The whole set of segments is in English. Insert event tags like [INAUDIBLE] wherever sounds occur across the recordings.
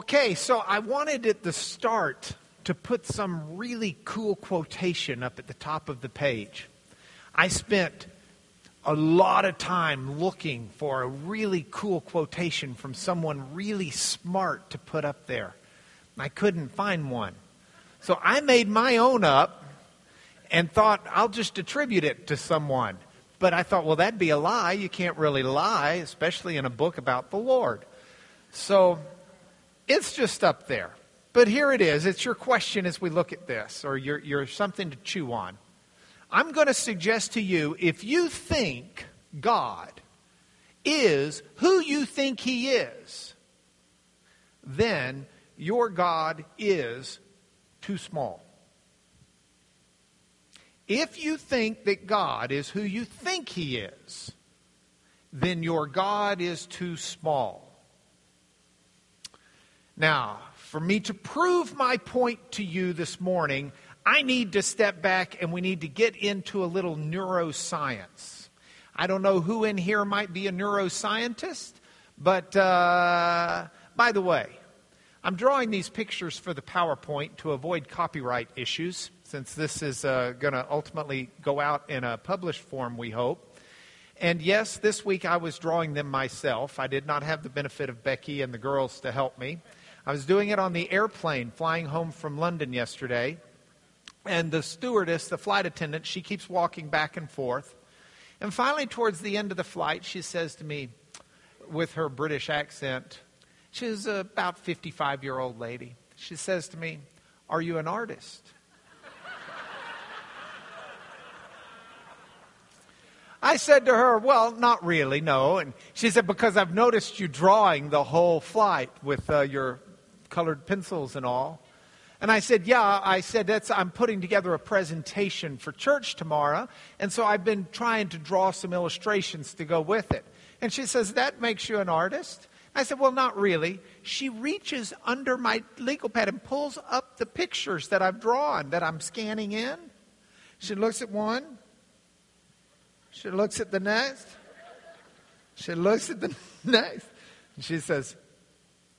Okay, so I wanted at the start to put some really cool quotation up at the top of the page. I spent a lot of time looking for a really cool quotation from someone really smart to put up there. I couldn't find one. So I made my own up and thought I'll just attribute it to someone. But I thought, well, that'd be a lie. You can't really lie, especially in a book about the Lord. So it's just up there. But here it is. It's your question as we look at this, or your, your something to chew on. I'm going to suggest to you if you think God is who you think He is, then your God is too small. If you think that God is who you think He is, then your God is too small. Now, for me to prove my point to you this morning, I need to step back and we need to get into a little neuroscience. I don't know who in here might be a neuroscientist, but uh, by the way, I'm drawing these pictures for the PowerPoint to avoid copyright issues, since this is uh, going to ultimately go out in a published form, we hope. And yes, this week I was drawing them myself. I did not have the benefit of Becky and the girls to help me. I was doing it on the airplane flying home from London yesterday. And the stewardess, the flight attendant, she keeps walking back and forth. And finally, towards the end of the flight, she says to me with her British accent, She's about 55 year old lady. She says to me, Are you an artist? I said to her, Well, not really, no. And she said, Because I've noticed you drawing the whole flight with uh, your colored pencils and all. And I said, Yeah, I said, that's, I'm putting together a presentation for church tomorrow. And so I've been trying to draw some illustrations to go with it. And she says, That makes you an artist? I said, Well, not really. She reaches under my legal pad and pulls up the pictures that I've drawn that I'm scanning in. She looks at one. She looks at the next. She looks at the [LAUGHS] next. And she says,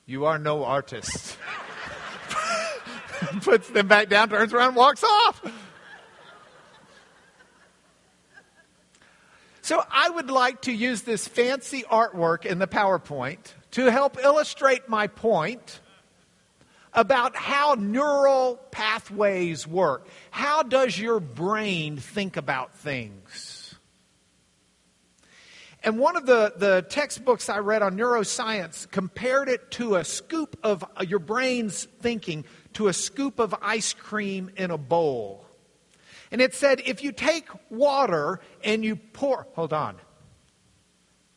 You are no artist. [LAUGHS] Puts them back down, turns around, walks off. So I would like to use this fancy artwork in the PowerPoint to help illustrate my point about how neural pathways work. How does your brain think about things? And one of the, the textbooks I read on neuroscience compared it to a scoop of uh, your brain's thinking to a scoop of ice cream in a bowl. And it said if you take water and you pour, hold on.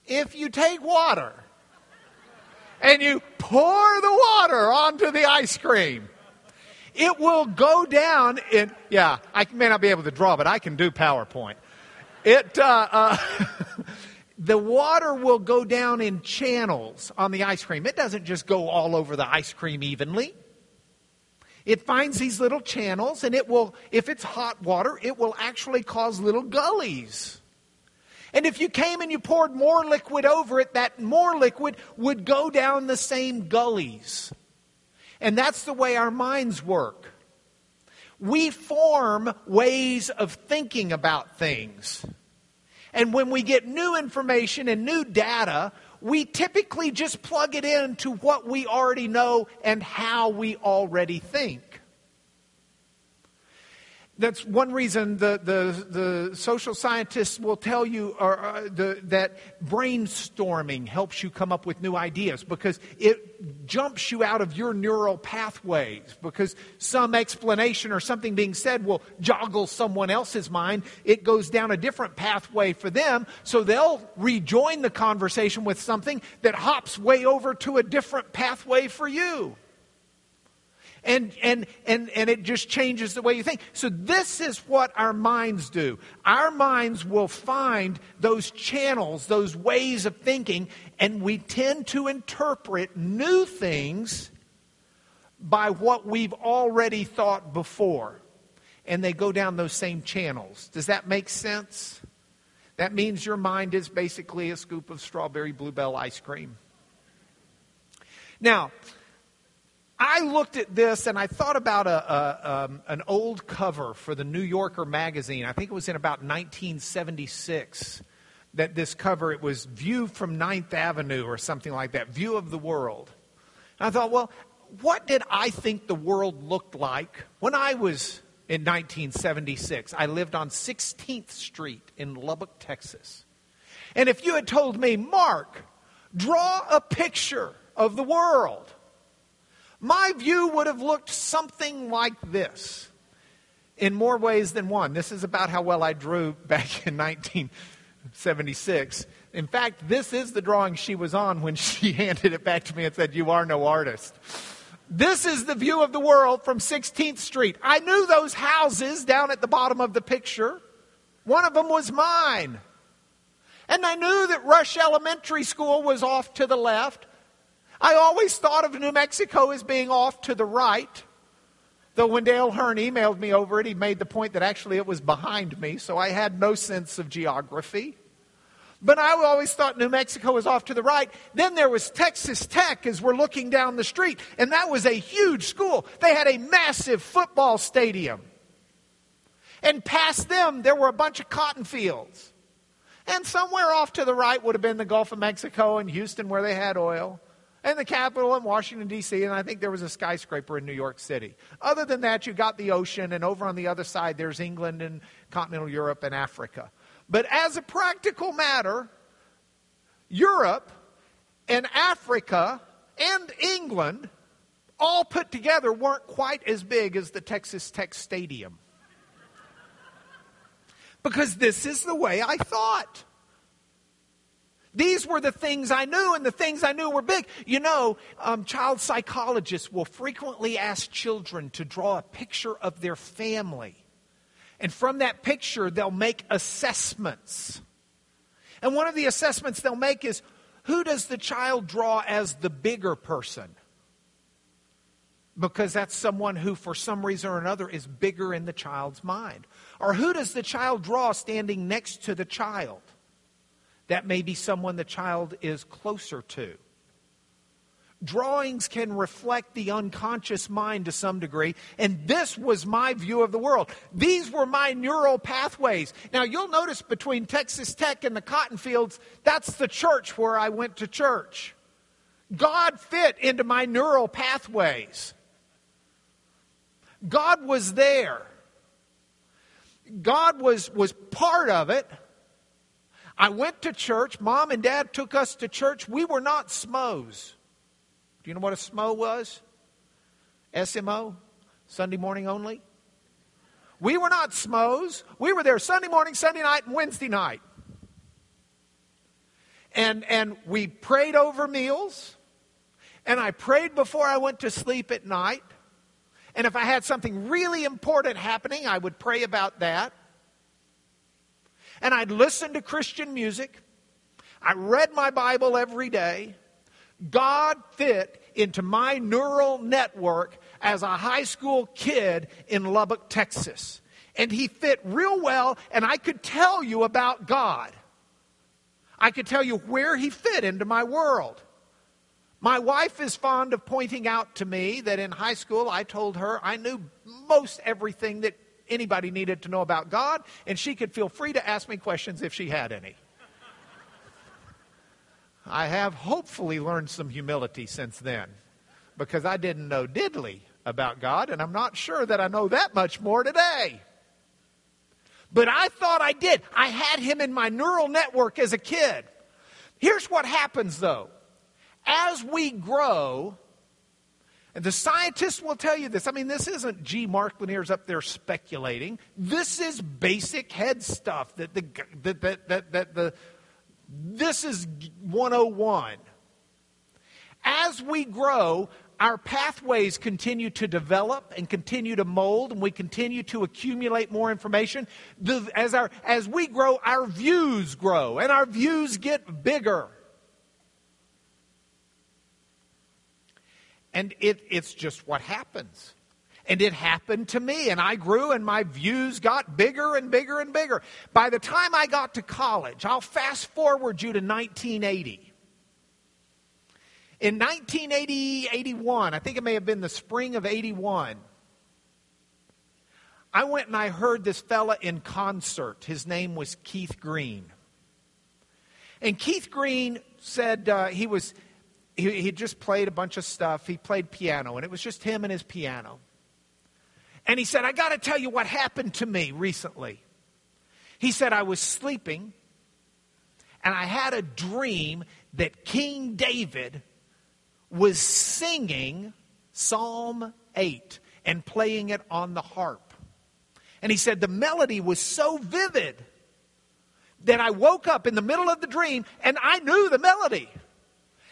If you take water and you pour the water onto the ice cream. It will go down in, yeah, I may not be able to draw, but I can do PowerPoint. It, uh, uh, [LAUGHS] the water will go down in channels on the ice cream. It doesn't just go all over the ice cream evenly. It finds these little channels, and it will, if it's hot water, it will actually cause little gullies. And if you came and you poured more liquid over it, that more liquid would go down the same gullies. And that's the way our minds work. We form ways of thinking about things. And when we get new information and new data, we typically just plug it into what we already know and how we already think. That's one reason the, the, the social scientists will tell you uh, the, that brainstorming helps you come up with new ideas because it jumps you out of your neural pathways. Because some explanation or something being said will joggle someone else's mind. It goes down a different pathway for them, so they'll rejoin the conversation with something that hops way over to a different pathway for you and, and, and, and it just changes the way you think. So, this is what our minds do. Our minds will find those channels, those ways of thinking, and we tend to interpret new things by what we've already thought before. And they go down those same channels. Does that make sense? That means your mind is basically a scoop of strawberry Blue Bell ice cream. Now, I looked at this and I thought about a, a um, an old cover for the New Yorker magazine. I think it was in about 1976 that this cover, it was View from Ninth Avenue or something like that, View of the World. And I thought, well, what did I think the world looked like when I was in 1976? I lived on 16th Street in Lubbock, Texas. And if you had told me, Mark, draw a picture of the world, my view would have looked something like this in more ways than one. This is about how well I drew back [LAUGHS] in 1976. In fact, this is the drawing she was on when [LAUGHS] she handed it back to me and said, You are no artist. This is the view of the world from 16th Street. I knew those houses down at the bottom of the picture. One of them was mine. And I knew that Rush Elementary School was off to the left. I always thought of New Mexico as being off to the right. Though when Dale Hearn emailed me over it, he made the point that actually it was behind me, so I had no sense of geography. But I always thought New Mexico was off to the right. Then there was Texas Tech as we're looking down the street, and that was a huge school. They had a massive football stadium. And past them, there were a bunch of cotton fields. And somewhere off to the right would have been the Gulf of Mexico and Houston, where they had oil, and the capital in Washington, D.C., and I think there was a skyscraper in New York City. Other than that, you got the ocean, and over on the other side, there's England and continental Europe and Africa. But as a practical matter, Europe and Africa and England all put together weren't quite as big as the Texas Tech Stadium. Because this is the way I thought. These were the things I knew, and the things I knew were big. You know, um, child psychologists will frequently ask children to draw a picture of their family and from that picture, they'll make assessments. And one of the assessments they'll make is who does the child draw as the bigger person? Because that's someone who, for some reason or another, is bigger in the child's mind. Or who does the child draw standing next to the child? That may be someone the child is closer to. Drawings can reflect the unconscious mind to some degree, and this was my view of the world. These were my neural pathways. Now, you'll notice between Texas Tech and the cotton fields, that's the church where I went to church. God fit into my neural pathways. God was there. God was, was part of it. I went to church. Mom and dad took us to church. We were not SMOs. Do you know what a SMO was? SMO? Sunday morning only? We were not SMOs. We were there Sunday morning, Sunday night, and Wednesday night. And, and we prayed over meals. And I prayed before I went to sleep at night. And if I had something really important happening, I would pray about that. And I'd listen to Christian music. I read my Bible every day. God fit into my neural network as a high school kid in Lubbock, Texas. And he fit real well, and I could tell you about God. I could tell you where he fit into my world. My wife is fond of pointing out to me that in high school I told her I knew most everything that anybody needed to know about God, and she could feel free to ask me questions if she had any. I have hopefully learned some humility since then because I didn't know diddly about God, and I'm not sure that I know that much more today. But I thought I did. I had him in my neural network as a kid. Here's what happens though. As we grow, and the scientists will tell you this. I mean, this isn't G. Mark Lanier's up there speculating. This is basic head stuff that the, that, that, that, that the this is 101. As we grow, our pathways continue to develop and continue to mold, and we continue to accumulate more information. The, as, our, as we grow, our views grow, and our views get bigger. And it, it's just what happens. And it happened to me, and I grew, and my views got bigger and bigger and bigger. By the time I got to college, I'll fast forward you to 1980. In 1980, 81, I think it may have been the spring of 81, I went and I heard this fella in concert. His name was Keith Green. And Keith Green said uh, he was, he, he just played a bunch of stuff. He played piano, and it was just him and his piano. And he said, I got to tell you what happened to me recently. He said, I was sleeping, and I had a dream that King David was singing Psalm 8 and playing it on the harp. And he said, the melody was so vivid that I woke up in the middle of the dream and I knew the melody.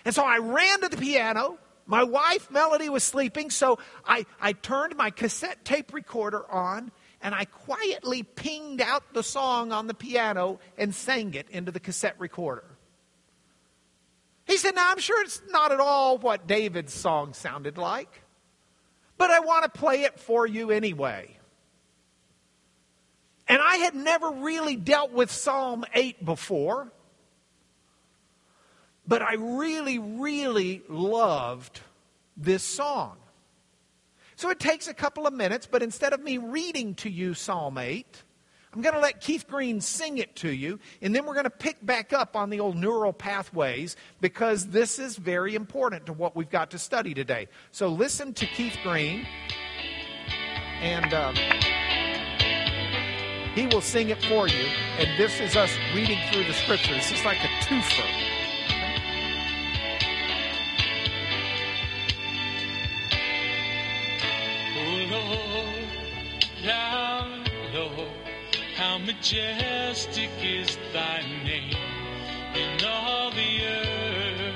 And so I ran to the piano. My wife, Melody, was sleeping, so I, I turned my cassette tape recorder on and I quietly pinged out the song on the piano and sang it into the cassette recorder. He said, Now I'm sure it's not at all what David's song sounded like, but I want to play it for you anyway. And I had never really dealt with Psalm 8 before, but I really, really loved this song. So it takes a couple of minutes, but instead of me reading to you Psalm 8, I'm going to let Keith Green sing it to you, and then we're going to pick back up on the old neural pathways because this is very important to what we've got to study today. So listen to Keith Green, and. Uh, he will sing it for you. And this is us reading through the scripture. This is like a twofer. Majestic is thy name in all the earth.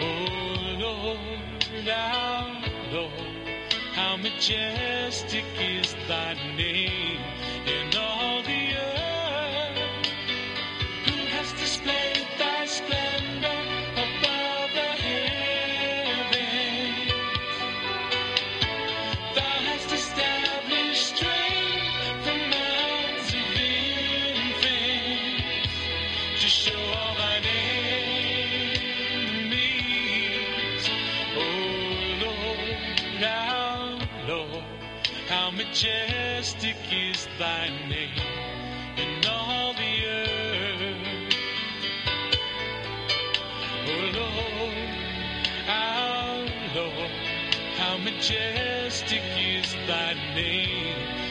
Oh Lord, thou Lord how majestic is thy name majestic is thy name in all the earth. Oh Lord, our Lord, how majestic is thy name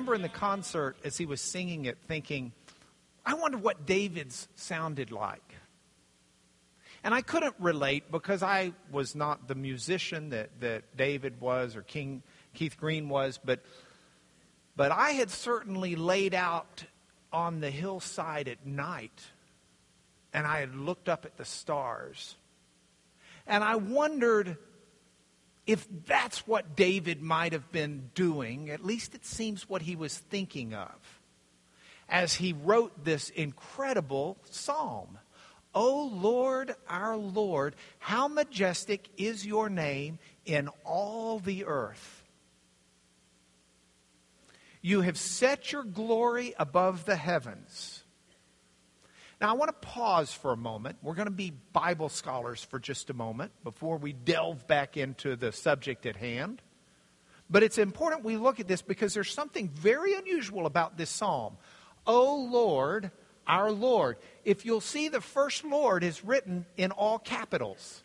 remember in the concert as he was singing it thinking, I wonder what David's sounded like. And I couldn't relate because I was not the musician that, that David was or King Keith Green was, but, but I had certainly laid out on the hillside at night and I had looked up at the stars. And I wondered if that's what David might have been doing, at least it seems what he was thinking of, as he wrote this incredible psalm. O Lord, our Lord, how majestic is your name in all the earth. You have set your glory above the heavens. Now, I want to pause for a moment. We're going to be Bible scholars for just a moment before we delve back into the subject at hand. But it's important we look at this because there's something very unusual about this psalm. O Lord, our Lord. If you'll see, the first Lord is written in all capitals.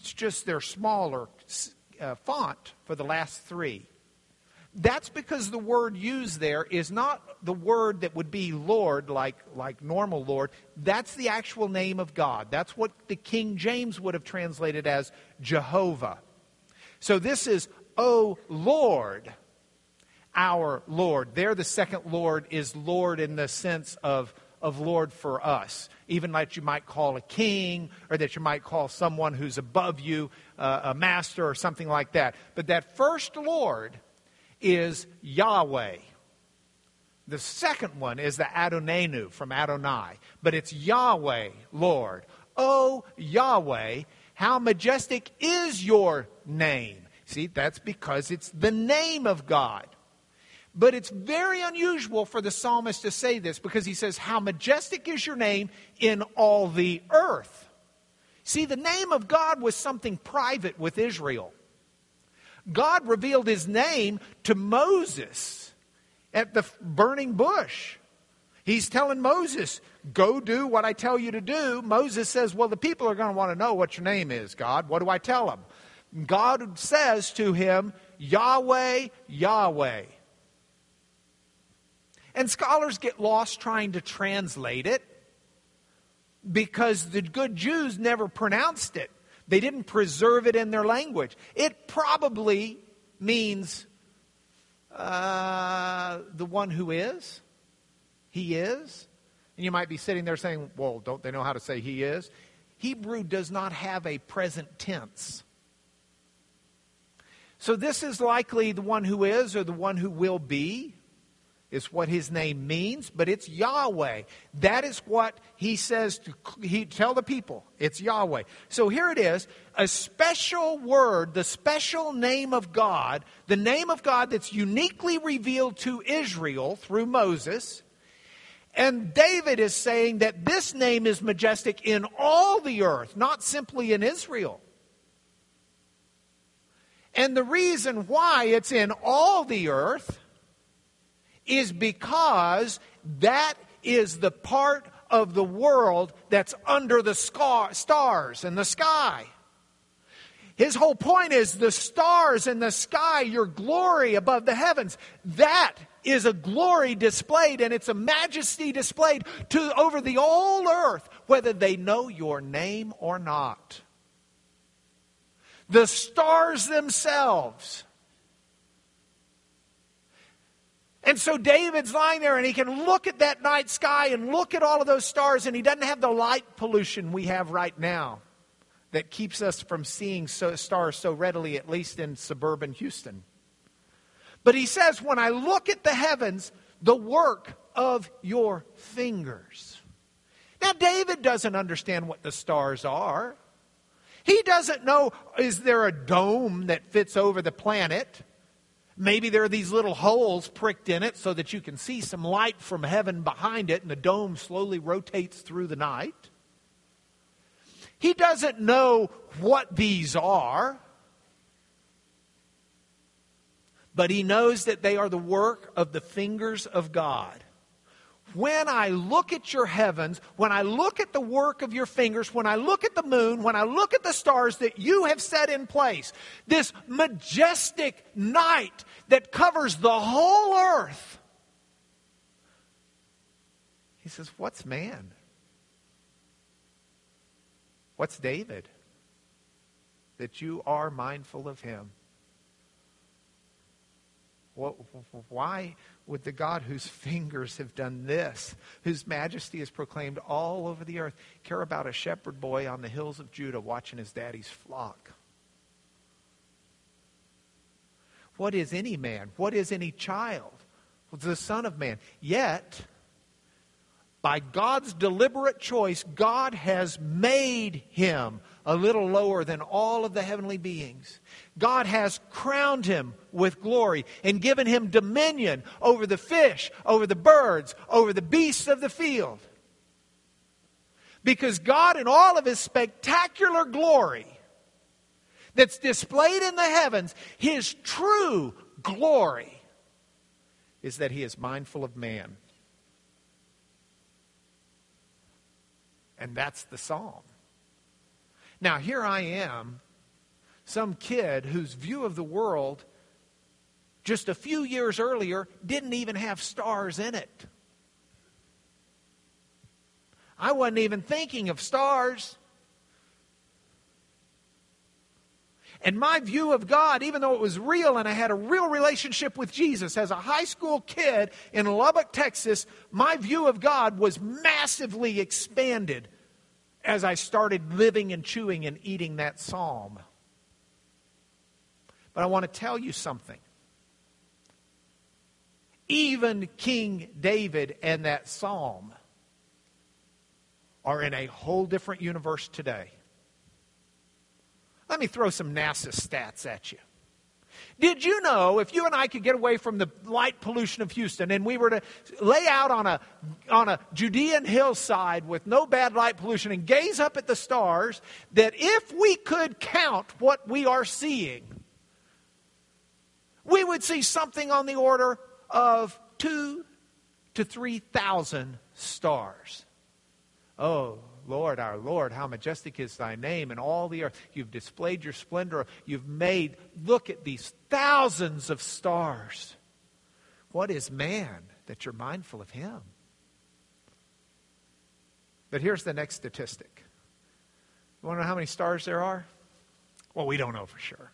It's just their smaller uh, font for the last three. That's because the word used there is not the word that would be Lord, like, like normal Lord. That's the actual name of God. That's what the King James would have translated as Jehovah. So this is, O Lord, our Lord. There, the second Lord is Lord in the sense of, of Lord for us, even like you might call a king or that you might call someone who's above you uh, a master or something like that. But that first Lord is Yahweh. The second one is the Adonenu from Adonai, but it's Yahweh, Lord. Oh, Yahweh, how majestic is your name. See, that's because it's the name of God. But it's very unusual for the psalmist to say this because he says, How majestic is your name in all the earth. See, the name of God was something private with Israel. God revealed his name to Moses at the burning bush. He's telling Moses, Go do what I tell you to do. Moses says, Well, the people are going to want to know what your name is, God. What do I tell them? God says to him, Yahweh, Yahweh. And scholars get lost trying to translate it because the good Jews never pronounced it. They didn't preserve it in their language. It probably means uh, the one who is. He is. And you might be sitting there saying, well, don't they know how to say he is? Hebrew does not have a present tense. So this is likely the one who is or the one who will be is what his name means, but it's Yahweh. That is what he says to he, tell the people. It's Yahweh. So here it is a special word, the special name of God, the name of God that's uniquely revealed to Israel through Moses. And David is saying that this name is majestic in all the earth, not simply in Israel. And the reason why it's in all the earth is because that is the part of the world that's under the scar, stars and the sky. His whole point is the stars and the sky, your glory above the heavens. That is a glory displayed and it's a majesty displayed to over the whole earth, whether they know your name or not. The stars themselves And so David's lying there and he can look at that night sky and look at all of those stars, and he doesn't have the light pollution we have right now that keeps us from seeing so, stars so readily, at least in suburban Houston. But he says, When I look at the heavens, the work of your fingers. Now, David doesn't understand what the stars are. He doesn't know, is there a dome that fits over the planet? Maybe there are these little holes pricked in it so that you can see some light from heaven behind it, and the dome slowly rotates through the night. He doesn't know what these are, but he knows that they are the work of the fingers of God. when I look at your heavens, when I look at the work of your fingers, when I look at the moon, when I look at the stars that you have set in place, this majestic night that covers the whole earth, he says, What's man? What's David? That you are mindful of him. Why would the God whose [LAUGHS] fingers have done this, whose majesty is proclaimed all over the earth, care about a shepherd boy on the hills of Judah watching his daddy's flock? What is any man? What is any child? The Son of Man. Yet, by God's deliberate choice, God has made him a little lower than all of the heavenly beings. God has crowned him with glory and given him dominion over the fish, over the birds, over the beasts of the field. Because God, in all of his spectacular glory that's displayed in the heavens, his true glory is that he is mindful of man. And that's the psalm. Now, here I am, some kid whose view of the world just a few years earlier didn't even have stars in it. I wasn't even thinking of stars. And my view of God, even though it was real and I had a real relationship with Jesus as a high school kid in Lubbock, Texas, my view of God was massively expanded as I started living and chewing and eating that psalm. But I want to tell you something. Even King David and that psalm are in a whole different universe today. Let me throw some NASA stats at you. Did you know if you and I could get away from the light pollution of Houston and we were to lay out on a, on a Judean hillside with no bad light pollution and gaze up at the stars, that if we could count what we are seeing, we would see something on the order of two to 3,000 stars. Oh, Lord, our Lord, how majestic is thy name in all the earth. You've displayed your splendor. You've made, look at these thousands of stars. What is man that you're mindful of him? But here's the next statistic. You want to know how many stars there are? Well, we don't know for sure.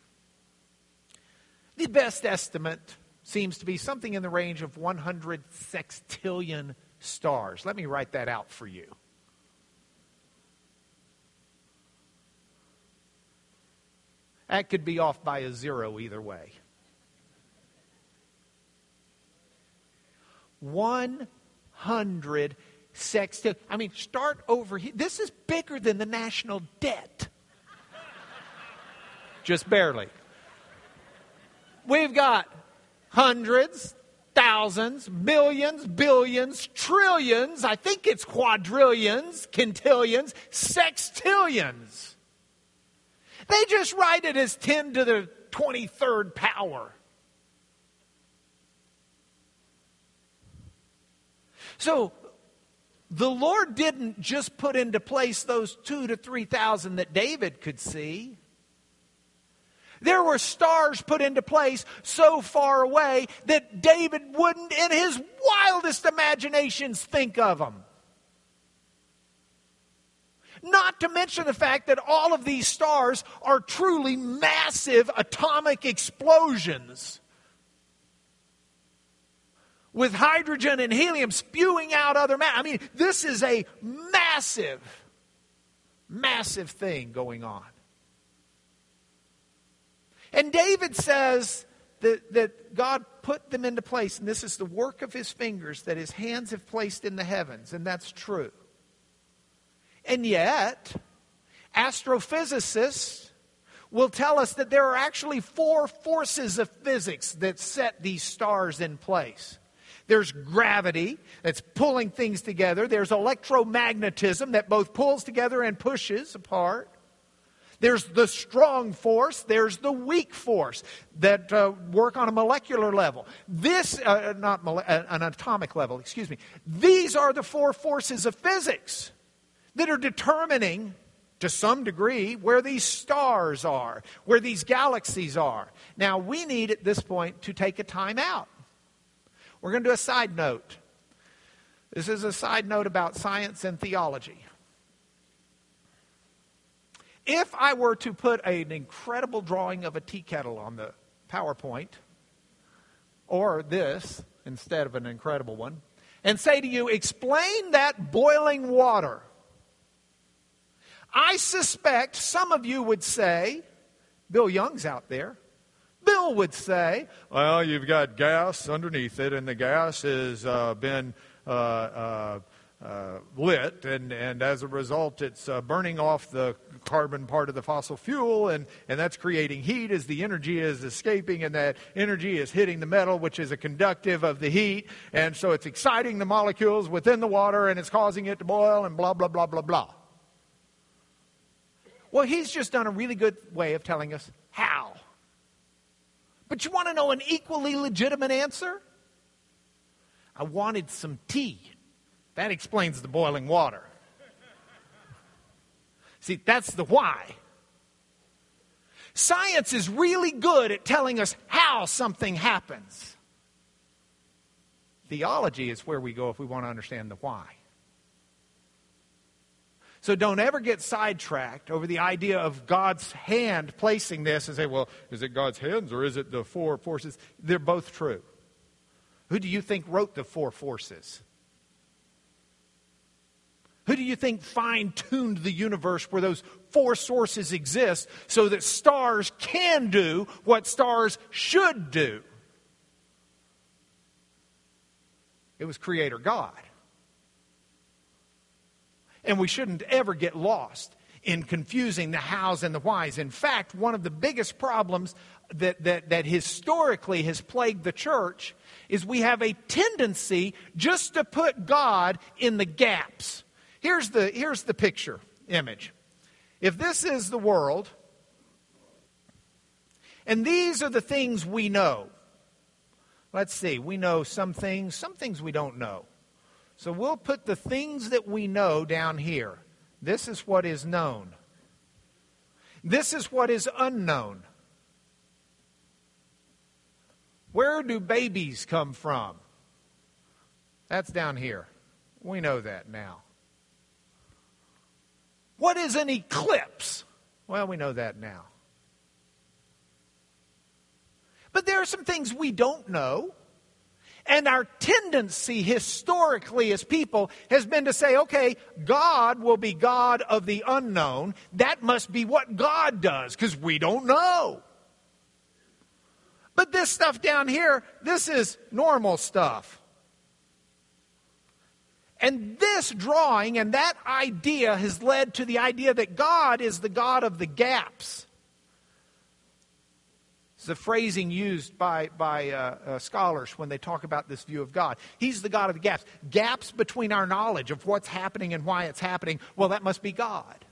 The best estimate seems to be something in the range of 100 sextillion stars. Let me write that out for you. That could be off by a zero either way. 100 sextillion. I mean, start over here. This is bigger than the national debt. Just barely. We've got hundreds, thousands, millions, billions, trillions, I think it's quadrillions, quintillions, sextillions. They just write it as 10 to the 23rd power. So the Lord didn't just put into place those two to 3,000 that David could see. There were stars put into place so far away that David wouldn't, in his wildest imaginations, think of them. Not to mention the fact that all of these stars are truly massive atomic explosions with hydrogen and helium spewing out other matter. I mean, this is a massive, massive thing going on. And David says that, that God put them into place, and this is the work of his fingers that his hands have placed in the heavens, and that's true. And yet, astrophysicists will tell us that there are actually four forces of physics that set these stars in place. There's gravity that's pulling things together. There's electromagnetism that both pulls together and pushes apart. There's the strong force, there's the weak force that uh, work on a molecular level. This, uh, not mole- uh, an atomic level, excuse me. These are the four forces of physics that are determining to some degree where these stars are, where these galaxies are. Now, we need at this point to take a time out. We're going to do a side note. This is a side note about science and theology. If I were to put an incredible drawing of a tea kettle on the PowerPoint, or this instead of an incredible one, and say to you, explain that boiling water, I suspect some of you would say, Bill Young's out there. Bill would say, well, you've got gas underneath it, and the gas has uh, been uh, uh, uh, lit, and, and as a result, it's uh, burning off the carbon part of the fossil fuel, and, and that's creating heat as the energy is escaping, and that energy is hitting the metal, which is a conductive of the heat, and so it's exciting the molecules within the water, and it's causing it to boil, and blah, blah, blah, blah, blah. Well, he's just done a really good way of telling us how. But you want to know an equally legitimate answer? I wanted some tea. That explains the boiling water. See, that's the why. Science is really good at telling us how something happens. Theology is where we go if we want to understand the why. So don't ever get sidetracked over the idea of God's hand placing this and say, well, is it God's hands or is it the four forces? They're both true. Who do you think wrote the four forces? Who do you think fine tuned the universe where those four sources exist so that stars can do what stars should do? It was Creator God. And we shouldn't ever get lost in confusing the hows and the whys. In fact, one of the biggest problems that, that, that historically has plagued the church is we have a tendency just to put God in the gaps. Here's the, here's the picture image. If this is the world, and these are the things we know. Let's see, we know some things, some things we don't know. So we'll put the things that we know down here. This is what is known. This is what is unknown. Where do babies come from? That's down here. We know that now. What is an eclipse? Well, we know that now. But there are some things we don't know. And our tendency historically as people has been to say, okay, God will be God of the unknown. That must be what God does because we don't know. But this stuff down here, this is normal stuff. And this drawing and that idea has led to the idea that God is the God of the gaps. It's the phrasing used by, by uh, uh, scholars when they talk about this view of God. He's the God of the gaps. Gaps between our knowledge of what's happening and why it's happening. Well, that must be God.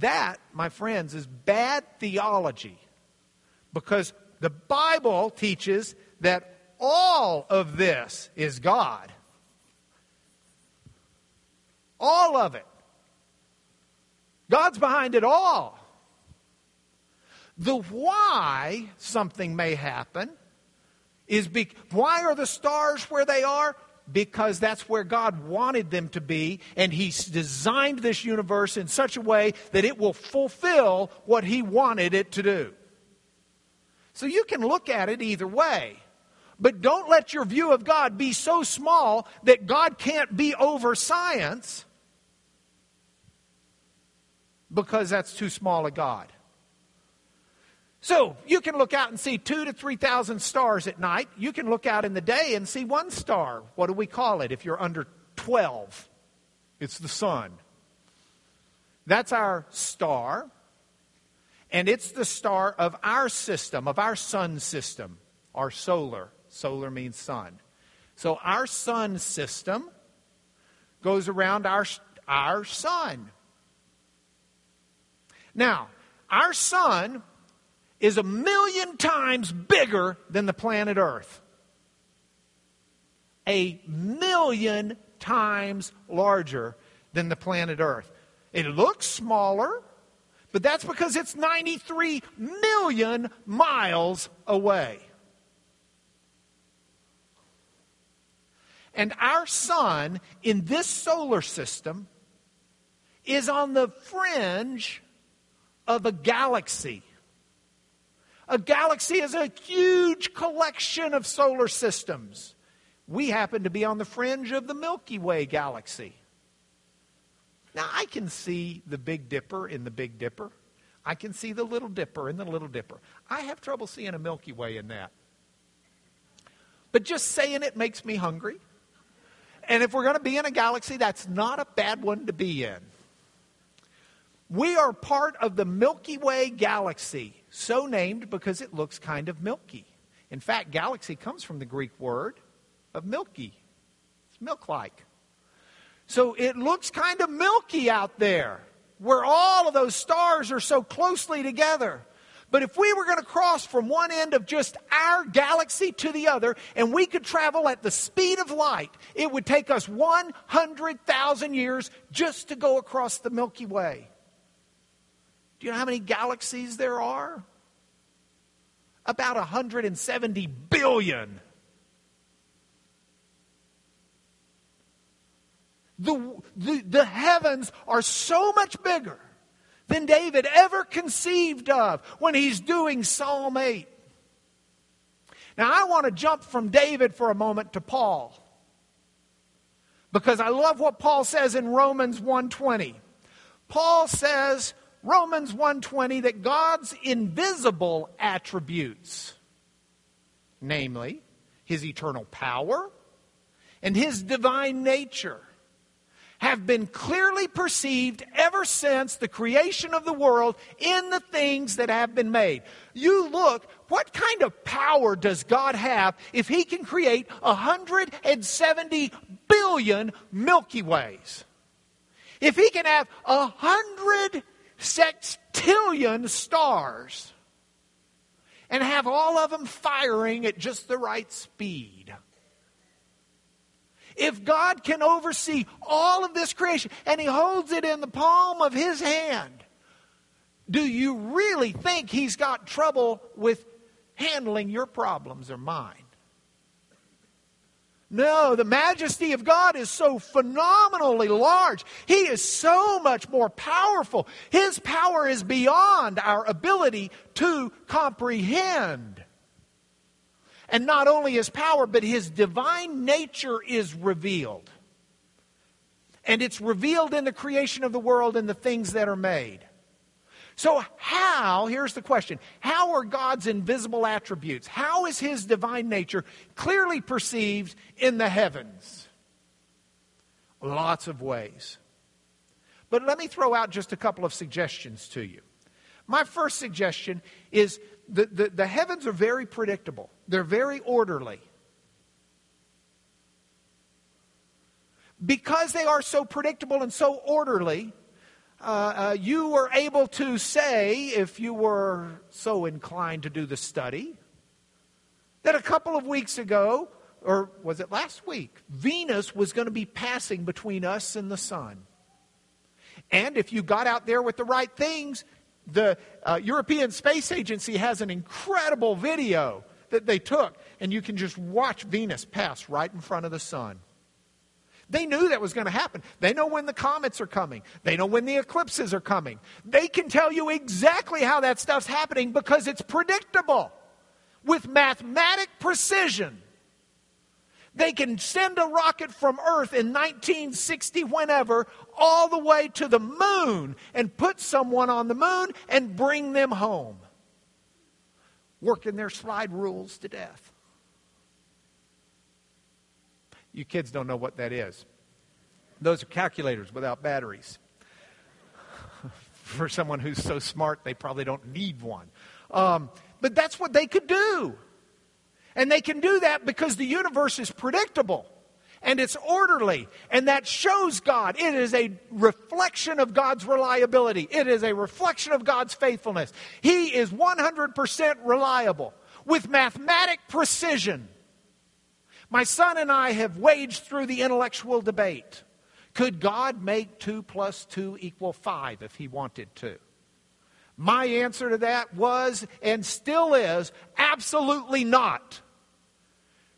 That, my friends, is bad theology because the Bible teaches that all of this is God. All of it. God's behind it all. The why something may happen is be, why are the stars where they are? Because that's where God wanted them to be, and He's designed this universe in such a way that it will fulfill what He wanted it to do. So you can look at it either way. But don't let your view of God be so small that God can't be over science because that's too small a God. So you can look out and see two to 3,000 stars at night. You can look out in the day and see one star. What do we call it if you're under 12? It's the sun. That's our star. And it's the star of our system, of our sun system, our solar. Solar means sun. So our sun system goes around our, our sun. Now, our sun is a million times bigger than the planet Earth. A million times larger than the planet Earth. It looks smaller, but that's because it's 93 million miles away. And our sun in this solar system is on the fringe of a galaxy. A galaxy is a huge collection of solar systems. We happen to be on the fringe of the Milky Way galaxy. Now, I can see the Big Dipper in the Big Dipper. I can see the Little Dipper in the Little Dipper. I have trouble seeing a Milky Way in that. But just saying it makes me hungry. And if we're going to be in a galaxy, that's not a bad one to be in. We are part of the Milky Way galaxy, so named because it looks kind of milky. In fact, galaxy comes from the Greek word of milky. It's milk like. So it looks kind of milky out there, where all of those stars are so closely together. But if we were going to cross from one end of just our galaxy to the other, and we could travel at the speed of light, it would take us 100,000 years just to go across the Milky Way. You know how many galaxies there are? About 170 billion. The, the, the heavens are so much bigger than David ever conceived of when he's doing Psalm 8. Now, I want to jump from David for a moment to Paul because I love what Paul says in Romans 1:20. Paul says Romans 1:20 that God's invisible attributes namely his eternal power and his divine nature have been clearly perceived ever since the creation of the world in the things that have been made. You look, what kind of power does God have if He can create 170 billion Milky Ways? If He can have 100 sextillion stars and have all of them firing at just the right speed? If God can oversee all of this creation and He holds it in the palm of His hand, do you really think He's got trouble with handling your problems or mine? No, the majesty of God is so phenomenally large. He is so much more powerful. His power is beyond our ability to comprehend. And not only his power, but his divine nature is revealed. And it's revealed in the creation of the world and the things that are made. So, how, here's the question how are God's invisible attributes? How is his divine nature clearly perceived in the heavens? Lots of ways. But let me throw out just a couple of suggestions to you. My first suggestion is the, the, the heavens are very predictable, they're very orderly. Because they are so predictable and so orderly, uh, uh, you were able to say, if you were so inclined to do the study, that a couple of weeks ago, or was it last week, Venus was going to be passing between us and the sun. And if you got out there with the right things, the uh, European Space Agency has an incredible video that they took, and you can just watch Venus pass right in front of the sun. They knew that was going to happen. They know when the comets are coming. They know when the eclipses are coming. They can tell you exactly how that stuff's happening because it's predictable with mathematic precision. They can send a rocket from Earth in 1960, whenever, all the way to the moon and put someone on the moon and bring them home. Working their slide rules to death. You kids don't know what that is. Those are calculators without batteries. [LAUGHS] For someone who's so smart, they probably don't need one. Um, but that's what they could do. And they can do that because the universe is predictable. and it's orderly, and that shows God. It is a reflection of God's reliability, it is a reflection of God's faithfulness. He is 100% reliable with mathematic precision. My son and I have waged through the intellectual debate. Could God make 2 plus 2 equal 5 if he wanted to? My answer to that was and still is absolutely not.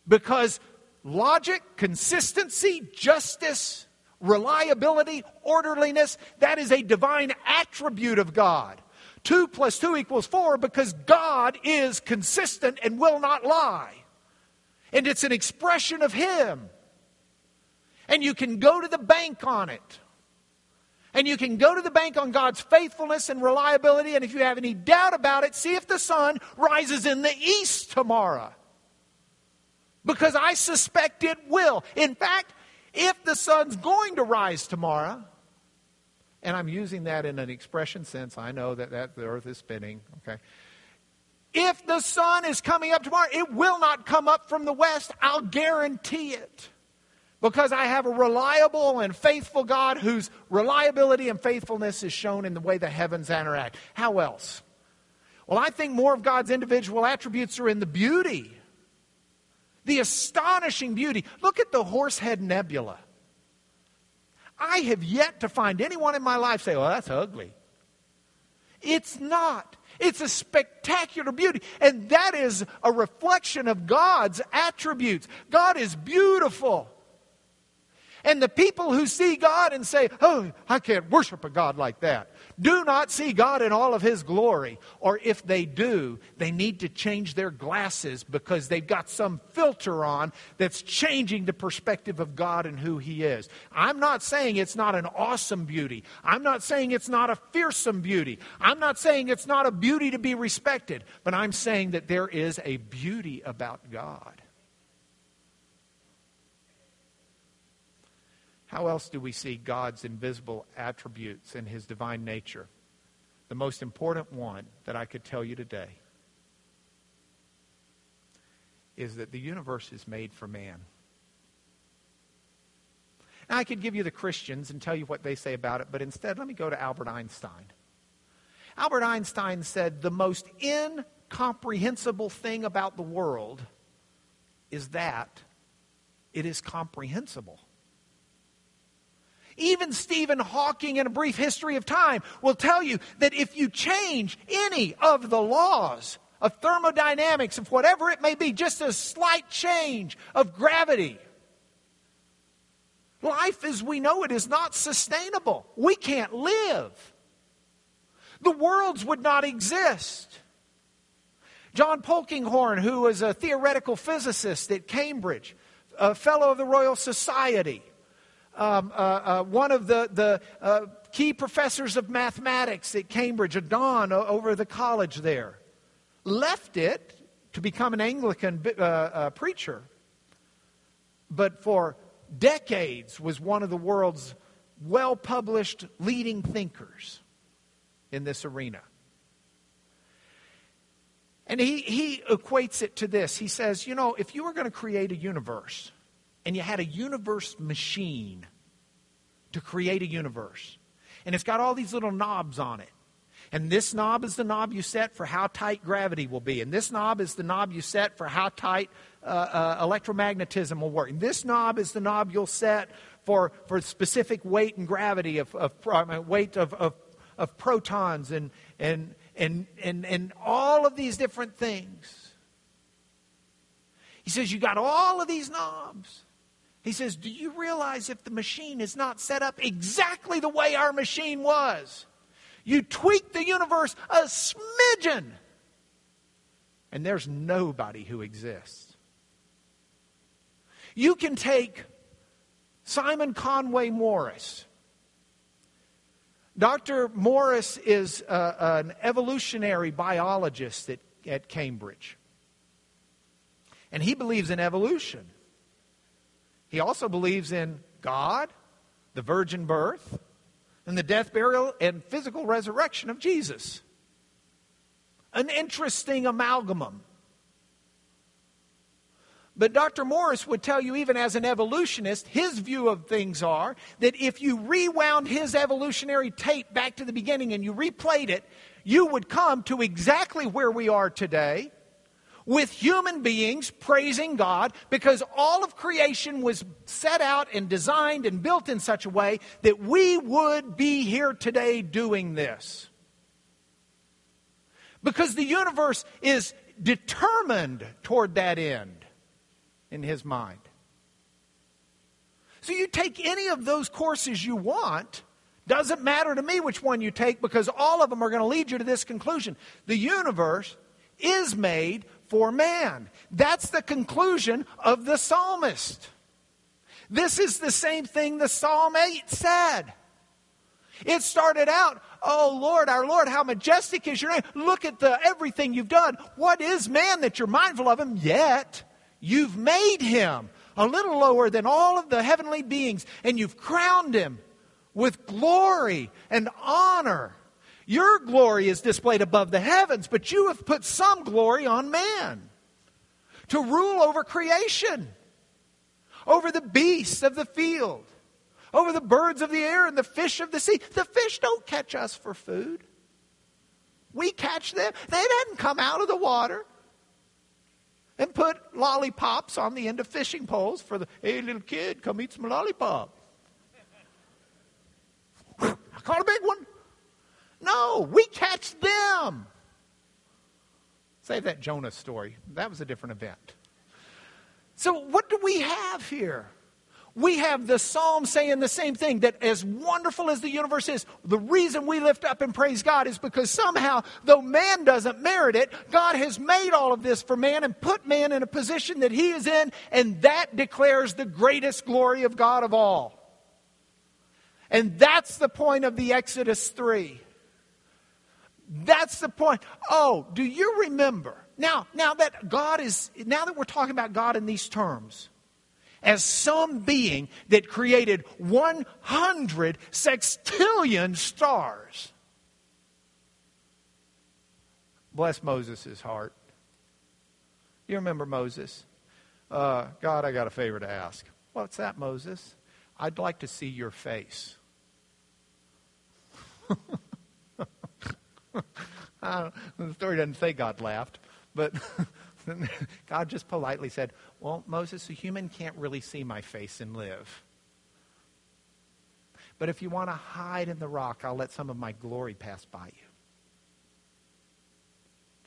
Because logic, consistency, justice, reliability, orderliness, that is a divine attribute of God. 2 plus 2 equals 4 because God is consistent and will not lie. And it's an expression of Him. And you can go to the bank on it. And you can go to the bank on God's faithfulness and reliability. And if you have any doubt about it, see if the sun rises in the east tomorrow. Because I suspect it will. In fact, if the sun's going to rise tomorrow, and I'm using that in an expression sense, I know that, that the earth is spinning, okay? If the sun is coming up tomorrow, it will not come up from the west. I'll guarantee it because I have a reliable and faithful God whose reliability and faithfulness is shown in the way the heavens interact. How else? Well, I think more of God's individual attributes are in the beauty, the astonishing beauty. Look at the Horsehead Nebula. I have yet to find anyone in my life say, well, that's ugly. It's not. It's a spectacular beauty. And that is a reflection of God's attributes. God is beautiful. And the people who see God and say, Oh, I can't worship a God like that, do not see God in all of His glory. Or if they do, they need to change their glasses because they've got some filter on that's changing the perspective of God and who He is. I'm not saying it's not an awesome beauty. I'm not saying it's not a fearsome beauty. I'm not saying it's not a beauty to be respected. But I'm saying that there is a beauty about God. How else do we see God's invisible attributes and his divine nature? The most important one that I could tell you today is that the universe is made for man. Now, I could give you the Christians and tell you what they say about it, but instead, let me go to Albert Einstein. Albert Einstein said the most incomprehensible thing about the world is that it is comprehensible. Even Stephen Hawking, in a brief history of time, will tell you that if you change any of the laws of thermodynamics, of whatever it may be, just a slight change of gravity, life as we know it is not sustainable. We can't live. The worlds would not exist. John Polkinghorne, who was a theoretical physicist at Cambridge, a fellow of the Royal Society, um, uh, uh, one of the, the uh, key professors of mathematics at Cambridge, a Don over the college there, left it to become an Anglican uh, uh, preacher, but for decades was one of the world's well published leading thinkers in this arena. And he, he equates it to this. He says, you know, if you were going to create a universe, and you had a universe machine to create a universe. And it's got all these little knobs on it. And this knob is the knob you set for how tight gravity will be. And this knob is the knob you set for how tight uh, uh, electromagnetism will work. And this knob is the knob you'll set for, for specific weight and gravity of, of uh, weight of, of, of protons and, and, and, and, and all of these different things. He says, You got all of these knobs. He says, Do you realize if the machine is not set up exactly the way our machine was, you tweak the universe a smidgen, and there's nobody who exists. You can take Simon Conway Morris. Dr. Morris is uh, an evolutionary biologist at, at Cambridge. And he believes in evolution. He also believes in God, the virgin birth, and the death, burial, and physical resurrection of Jesus. An interesting amalgamum. But Dr. Morris would tell you, even as an evolutionist, his view of things are that if you rewound his evolutionary tape back to the beginning and you replayed it, you would come to exactly where we are today with human beings praising God because all of creation was set out and designed and built in such a way that we would be here today doing this. Because the universe is determined toward that end in his mind. So you take any of those courses you want. Doesn't matter to me which one you take because all of them are going to lead you to this conclusion. The universe is made for man. That's the conclusion of the psalmist. This is the same thing the Psalm 8 said. It started out, Oh Lord, our Lord, how majestic is your name. Look at the everything you've done. What is man that you're mindful of him? Yet you've made him a little lower than all of the heavenly beings, and you've crowned him with glory and honor. Your glory is displayed above the heavens, but you have put some glory on man to rule over creation, over the beasts of the field, over the birds of the air and the fish of the sea. The fish don't catch us for food. We catch them. They didn't come out of the water and put lollipops on the end of fishing poles for the, hey, little kid, come eat some lollipop. [LAUGHS] I caught a big one. No, we catch them. Save that Jonah story. That was a different event. So, what do we have here? We have the psalm saying the same thing that as wonderful as the universe is, the reason we lift up and praise God is because somehow, though man doesn't merit it, God has made all of this for man and put man in a position that he is in, and that declares the greatest glory of God of all. And that's the point of the Exodus 3. That's the point. Oh, do you remember? Now, now that God is, now that we're talking about God in these terms, as some being that created 100 sextillion stars. Bless Moses' heart. You remember Moses? Uh, God, I got a favor to ask. What's that, Moses? I'd like to see your face. [LAUGHS] [LAUGHS] Uh, the story doesn't say God laughed, but [LAUGHS] God just politely said, Well, Moses, a human can't really see my face and live. But if you want to hide in the rock, I'll let some of my glory pass by you.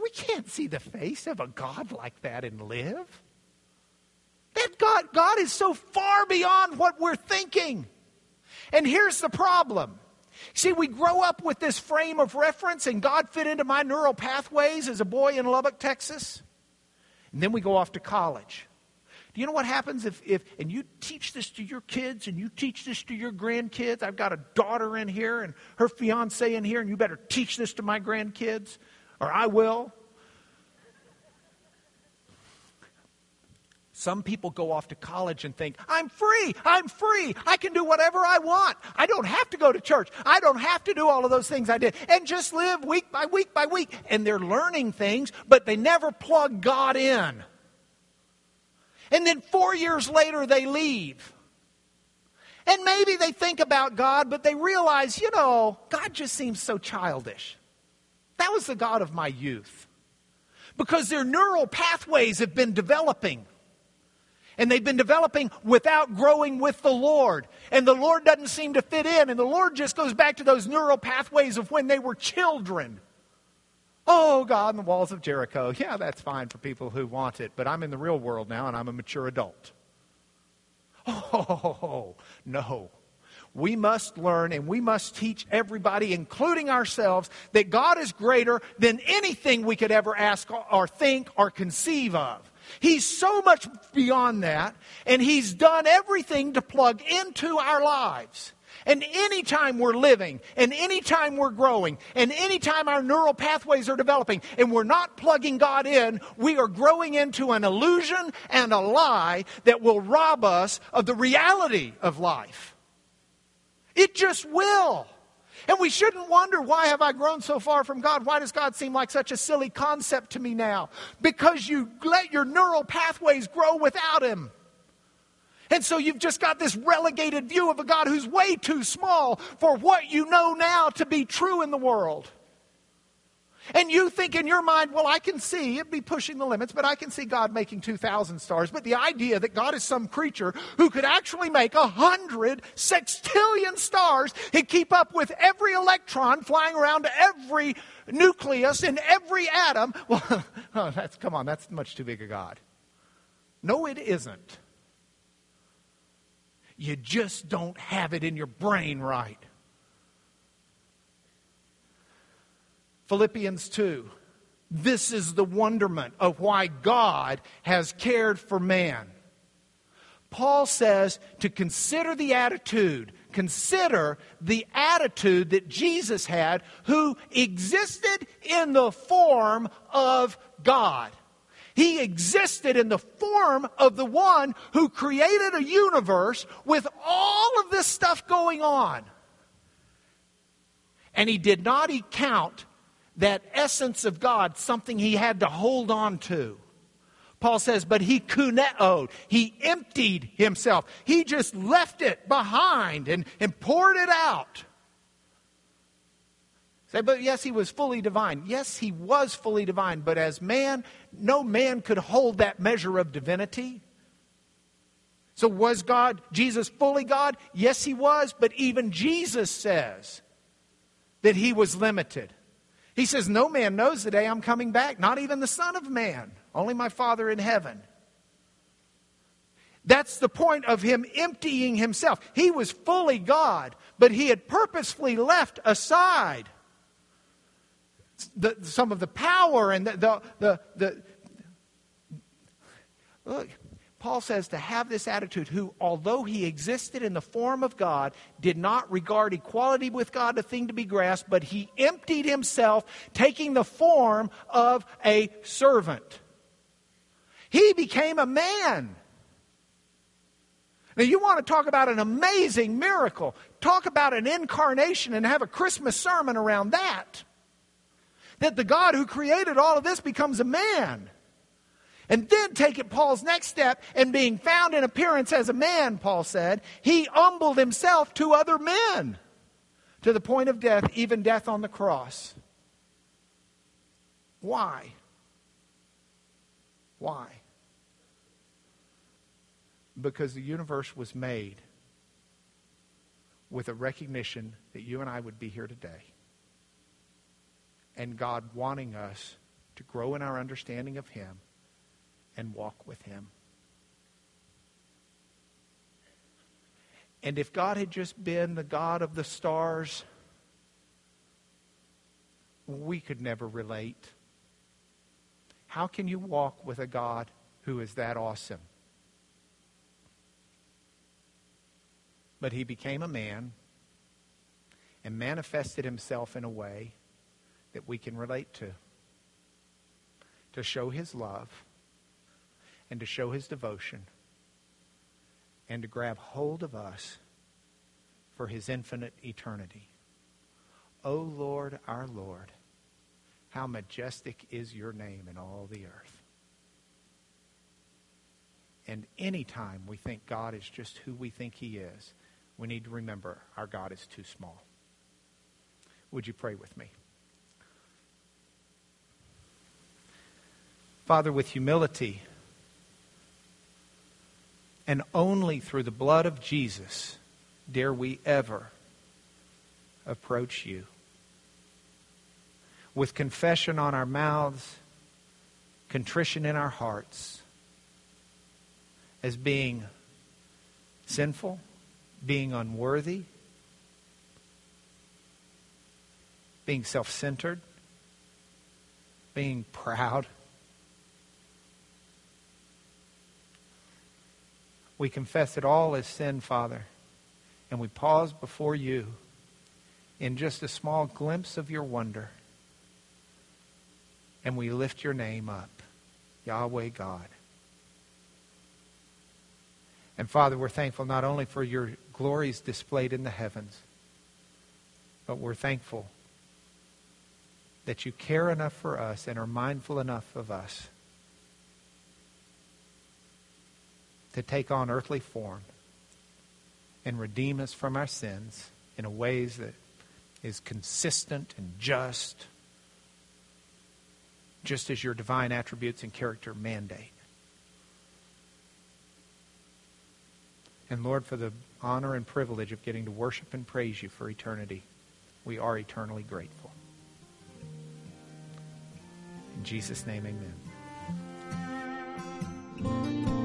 We can't see the face of a God like that and live. That God, God is so far beyond what we're thinking. And here's the problem See, we grow up with this frame of reference, and God fit into my neural pathways as a boy in Lubbock, Texas. And then we go off to college. Do you know what happens if, if, and you teach this to your kids and you teach this to your grandkids? I've got a daughter in here and her fiance in here, and you better teach this to my grandkids, or I will. Some people go off to college and think, I'm free, I'm free, I can do whatever I want. I don't have to go to church. I don't have to do all of those things I did. And just live week by week by week. And they're learning things, but they never plug God in. And then four years later, they leave. And maybe they think about God, but they realize, you know, God just seems so childish. That was the God of my youth. Because their neural pathways have been developing and they've been developing without growing with the Lord. And the Lord doesn't seem to fit in, and the Lord just goes back to those neural pathways of when they were children. Oh, God, in the walls of Jericho. Yeah, that's fine for people who want it, but I'm in the real world now and I'm a mature adult. Oh, [LAUGHS] no. We must learn and we must teach everybody, including ourselves, that God is greater than anything we could ever ask or think or conceive of. He's so much beyond that, and He's done everything to plug into our lives. And anytime we're living, and anytime we're growing, and anytime our neural pathways are developing, and we're not plugging God in, we are growing into an illusion and a lie that will rob us of the reality of life. It just will. And we shouldn't wonder, why have I grown so far from God? Why does God seem like such a silly concept to me now? Because you let your neural pathways grow without Him. And so you've just got this relegated view of a God who's way too small for what you know now to be true in the world. And you think in your mind, well, I can see, it'd be pushing the limits, but I can see God making 2,000 stars. But the idea that God is some creature who could actually make a hundred sextillion stars and keep up with every electron flying around every nucleus in every atom, [LAUGHS] well, oh, that's, come on, that's much too big a God. No, it isn't. You just don't have it in your brain right. Philippians 2. This is the wonderment of why God has cared for man. Paul says to consider the attitude, consider the attitude that Jesus had, who existed in the form of God. He existed in the form of the one who created a universe with all of this stuff going on. And he did not count that essence of God something he had to hold on to. Paul says, but he kuneoed. He emptied himself. He just left it behind and, and poured it out. Say, but yes, he was fully divine. Yes, he was fully divine, but as man, no man could hold that measure of divinity. So was God, Jesus fully God? Yes, he was, but even Jesus says that he was limited. He says, No man knows the day I'm coming back, not even the Son of Man, only my Father in heaven. That's the point of him emptying himself. He was fully God, but he had purposefully left aside the, some of the power and the, the, the, the look, Paul says to have this attitude, who, although he existed in the form of God, did not regard equality with God a thing to be grasped, but he emptied himself, taking the form of a servant. He became a man. Now, you want to talk about an amazing miracle. Talk about an incarnation and have a Christmas sermon around that that the God who created all of this becomes a man. And then take it Paul's next step, and being found in appearance as a man, Paul said, he humbled himself to other men to the point of death, even death on the cross. Why? Why? Because the universe was made with a recognition that you and I would be here today and God wanting us to grow in our understanding of Him and walk with Him. And if God had just been the God of the stars, we could never relate. How can you walk with a God who is that awesome? But he became a man and manifested himself in a way that we can relate to. To show his love and to show his devotion and to grab hold of us for his infinite eternity. O Lord, our Lord, how majestic is your name in all the earth. And anytime we think God is just who we think he is, we need to remember our God is too small. Would you pray with me? Father, with humility, and only through the blood of Jesus dare we ever approach you. With confession on our mouths, contrition in our hearts, as being sinful, being unworthy, being self centered, being proud. We confess it all as sin, Father, and we pause before you in just a small glimpse of your wonder. And we lift your name up, Yahweh God. And Father, we're thankful not only for your glories displayed in the heavens, But we're thankful that you care enough for us and are mindful enough of us to take on earthly form and redeem us from our sins in a ways that is consistent and just, just as your divine attributes and character mandate. And Lord, for the honor and privilege of getting to worship and praise you for eternity, we are eternally grateful. In Jesus' name, amen.